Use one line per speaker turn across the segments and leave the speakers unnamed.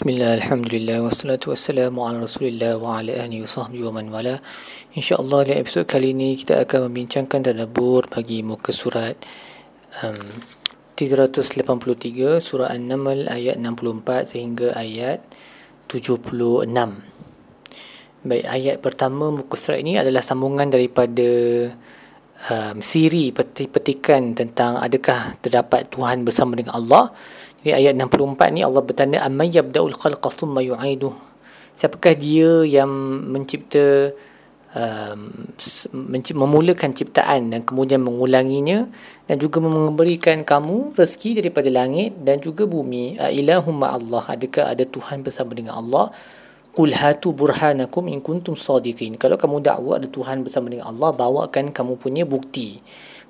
Bismillah, Alhamdulillah, wassalatu wassalamu ala rasulillah wa ala ahli wa sahbihi wa man wala InsyaAllah dalam episod kali ini kita akan membincangkan tadabur bagi muka surat um, 383 surah An-Naml ayat 64 sehingga ayat 76 Baik, ayat pertama muka surat ini adalah sambungan daripada um, siri petikan tentang adakah terdapat Tuhan bersama dengan Allah di ayat 64 ni Allah bertanda amayyabdaul khalqa thumma yu'idu. Siapakah dia yang mencipta um, menci- memulakan ciptaan dan kemudian mengulanginya dan juga memberikan kamu rezeki daripada langit dan juga bumi. Ilahumma Allah. Adakah ada Tuhan bersama dengan Allah? Qul hatu burhanakum in kuntum sadiqin. Kalau kamu dakwa ada Tuhan bersama dengan Allah, bawakan kamu punya bukti.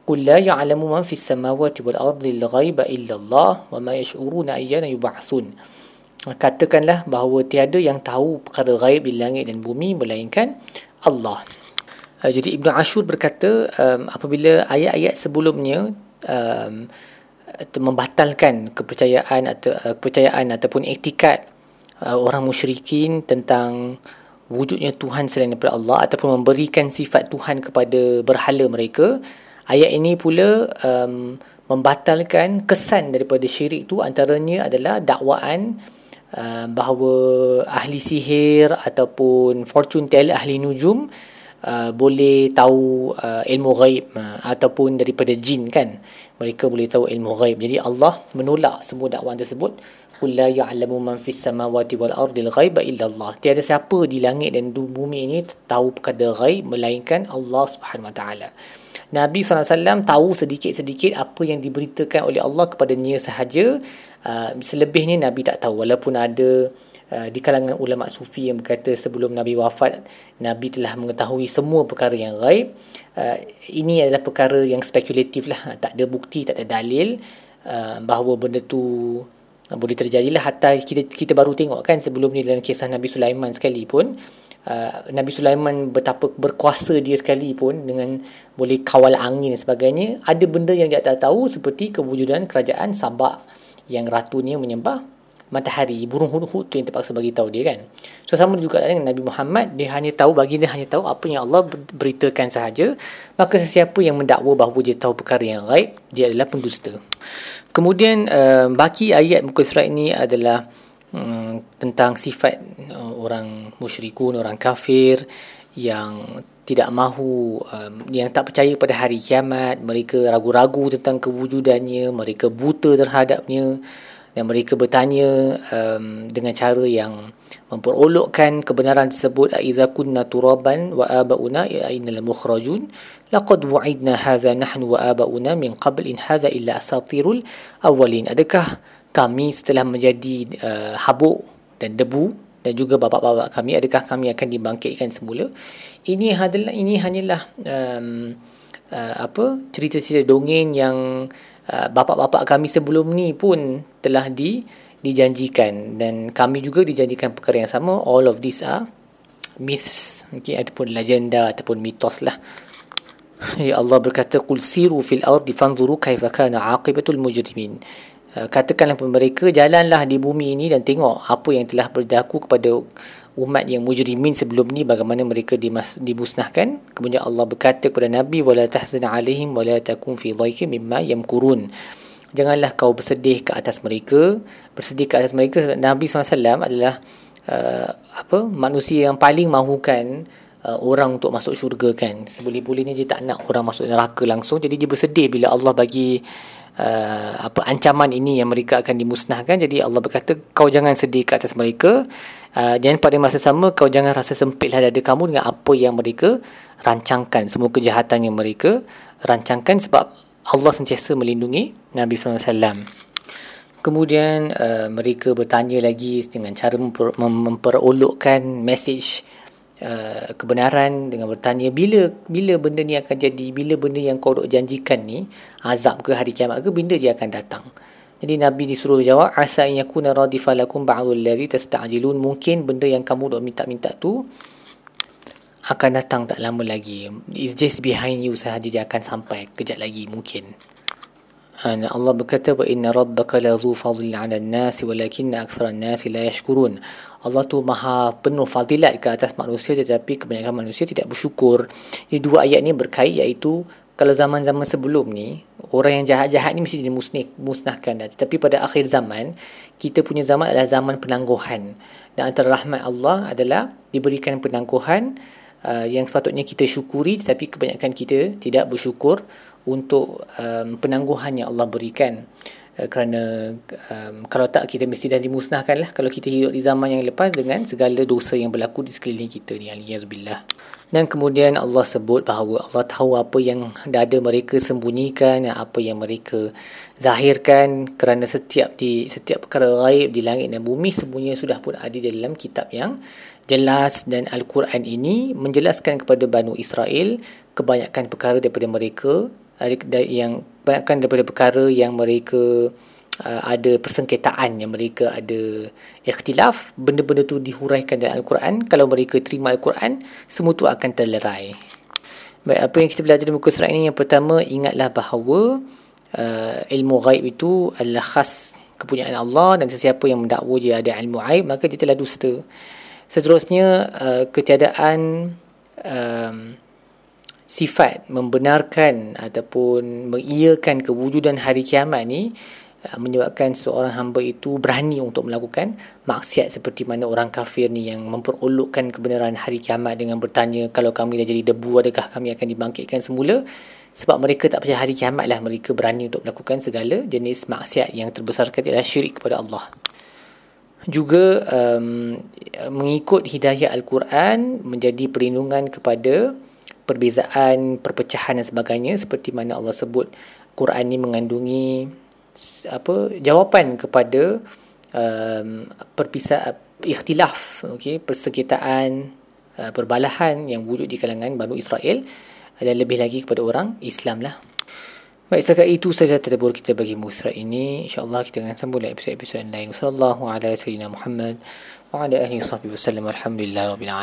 قل لا يعلم من في السماوات والأرض الغيب إلا الله وما يشعرون أيان يبعثون Katakanlah bahawa tiada yang tahu perkara gaib di langit dan bumi melainkan Allah. Ah, jadi Ibn Ashur berkata um, apabila ayat-ayat sebelumnya um, membatalkan kepercayaan atau uh, kepercayaan ataupun etikat uh, orang musyrikin tentang wujudnya Tuhan selain daripada Allah ataupun memberikan sifat Tuhan kepada berhala mereka Ayat ini pula um, membatalkan kesan daripada syirik itu antaranya adalah dakwaan uh, bahawa ahli sihir ataupun fortune teller ahli nujum Uh, boleh tahu uh, ilmu ghaib uh, ataupun daripada jin kan mereka boleh tahu ilmu ghaib jadi Allah menolak semua dakwaan tersebut qul la ya'lamu man fis samawati wal ardil ghaiba illa Allah tiada siapa di langit dan bumi ini tahu perkara ghaib melainkan Allah Subhanahu wa ta'ala Nabi SAW tahu sedikit-sedikit apa yang diberitakan oleh Allah kepada kepadanya sahaja. Uh, selebihnya Nabi tak tahu walaupun ada uh, di kalangan ulama sufi yang berkata sebelum Nabi wafat Nabi telah mengetahui semua perkara yang gaib. Uh, ini adalah perkara yang spekulatif lah. Tak ada bukti, tak ada dalil uh, bahawa benda tu boleh terjadilah hatta kita kita baru tengok kan sebelum ni dalam kisah Nabi Sulaiman sekali pun Uh, Nabi Sulaiman betapa berkuasa dia sekali pun dengan boleh kawal angin dan sebagainya ada benda yang dia tak tahu seperti kewujudan kerajaan Sabak yang ratunya menyembah matahari burung hulu-hulu tu yang terpaksa bagi tahu dia kan so sama juga dengan Nabi Muhammad dia hanya tahu bagi dia hanya tahu apa yang Allah beritakan sahaja maka sesiapa yang mendakwa bahawa dia tahu perkara yang gaib dia adalah pendusta kemudian uh, baki ayat muka surat ini adalah Hmm, tentang sifat uh, orang musyrikun, orang kafir yang tidak mahu um, yang tak percaya pada hari kiamat, mereka ragu-ragu tentang kewujudannya, mereka buta terhadapnya dan mereka bertanya um, dengan cara yang memperolokkan kebenaran tersebut aiza kunna turaban wa abauna ya innal mukhrajun laqad wa'idna hadha nahnu wa abauna min qabl in hadha illa asatirul awwalin adakah kami setelah menjadi uh, habuk dan debu dan juga bapa-bapa kami adakah kami akan dibangkitkan semula ini adalah ini hanyalah um, uh, apa cerita-cerita dongeng yang uh, bapa-bapa kami sebelum ni pun telah di dijanjikan dan kami juga dijanjikan perkara yang sama all of these are myths mungkin okay, ataupun legenda ataupun mitos lah ya Allah berkata qul siru fil ardi fanzuru kaifa kana aqibatul mujrimin Eh, katakanlah kepada mereka jalanlah di bumi ini dan tengok apa yang telah berlaku kepada umat yang mujrimin sebelum ni bagaimana mereka dimas- dimusnahkan kemudian Allah berkata kepada nabi wala tahzan alaihim wala takum fi dhaikin mimma yamkurun janganlah kau bersedih ke atas mereka bersedih ke atas mereka nabi SAW adalah uh, apa manusia yang paling mahukan uh, orang untuk masuk syurga kan seboleh ni dia tak nak orang masuk neraka langsung jadi dia bersedih bila Allah bagi uh, apa ancaman ini yang mereka akan dimusnahkan jadi Allah berkata kau jangan sedih ke atas mereka uh, dan pada masa sama kau jangan rasa sempitlah dada kamu dengan apa yang mereka rancangkan semua kejahatan yang mereka rancangkan sebab Allah sentiasa melindungi Nabi SAW Kemudian uh, mereka bertanya lagi dengan cara memper- memperolokkan message uh, kebenaran dengan bertanya bila bila benda ni akan jadi bila benda yang kau dok janjikan ni azab ke hari kiamat ke benda dia akan datang jadi Nabi disuruh jawab asa in yakuna radifa lakum ba'dul ladzi tasta'jilun mungkin benda yang kamu dok minta-minta tu akan datang tak lama lagi. It's just behind you sahaja dia akan sampai kejap lagi mungkin. Ana Allah berkata wa inna rabbaka la dhu fadlin 'ala an-nasi walakinna aktsara an-nasi la yashkurun. Allah tu maha penuh fadilat ke atas manusia tetapi kebanyakan manusia tidak bersyukur. Ini dua ayat ni berkait iaitu kalau zaman-zaman sebelum ni orang yang jahat-jahat ni mesti dimusnik musnahkan dah tetapi pada akhir zaman kita punya zaman adalah zaman penangguhan dan antara rahmat Allah adalah diberikan penangguhan uh, yang sepatutnya kita syukuri tetapi kebanyakan kita tidak bersyukur untuk um, penangguhan yang Allah berikan uh, kerana um, kalau tak kita mesti dah dimusnahkan lah kalau kita hidup di zaman yang lepas dengan segala dosa yang berlaku di sekeliling kita ni aliyazubillah dan kemudian Allah sebut bahawa Allah tahu apa yang dada mereka sembunyikan dan apa yang mereka zahirkan kerana setiap di setiap perkara gaib di langit dan bumi sebenarnya sudah pun ada dalam kitab yang jelas dan Al-Quran ini menjelaskan kepada Banu Israel kebanyakan perkara daripada mereka yang banyakkan daripada perkara yang mereka uh, ada persengketaan yang mereka ada ikhtilaf benda-benda tu dihuraikan dalam al-Quran kalau mereka terima al-Quran semua tu akan terlerai baik apa yang kita belajar di muka surat ini yang pertama ingatlah bahawa uh, ilmu ghaib itu adalah khas kepunyaan Allah dan sesiapa yang mendakwa dia ada ilmu ghaib maka dia telah dusta seterusnya uh, ketiadaan um, sifat membenarkan ataupun mengiyakan kewujudan hari kiamat ni uh, menyebabkan seorang hamba itu berani untuk melakukan maksiat seperti mana orang kafir ni yang memperolokkan kebenaran hari kiamat dengan bertanya kalau kami dah jadi debu adakah kami akan dibangkitkan semula sebab mereka tak percaya hari kiamat lah mereka berani untuk melakukan segala jenis maksiat yang terbesar sekali adalah syirik kepada Allah juga um, mengikut hidayah Al-Quran menjadi perlindungan kepada perbezaan, perpecahan dan sebagainya seperti mana Allah sebut Quran ni mengandungi apa jawapan kepada um, perpisah ikhtilaf okey persengketaan uh, perbalahan yang wujud di kalangan Bani Israel dan lebih lagi kepada orang Islam lah. Baik, setakat itu saja terdebur kita bagi musrah ini. InsyaAllah kita akan sambung lagi episod-episod lain. Wassalamualaikum warahmatullahi wabarakatuh. Wa ala ahli sahbihi wassalam. Alhamdulillah.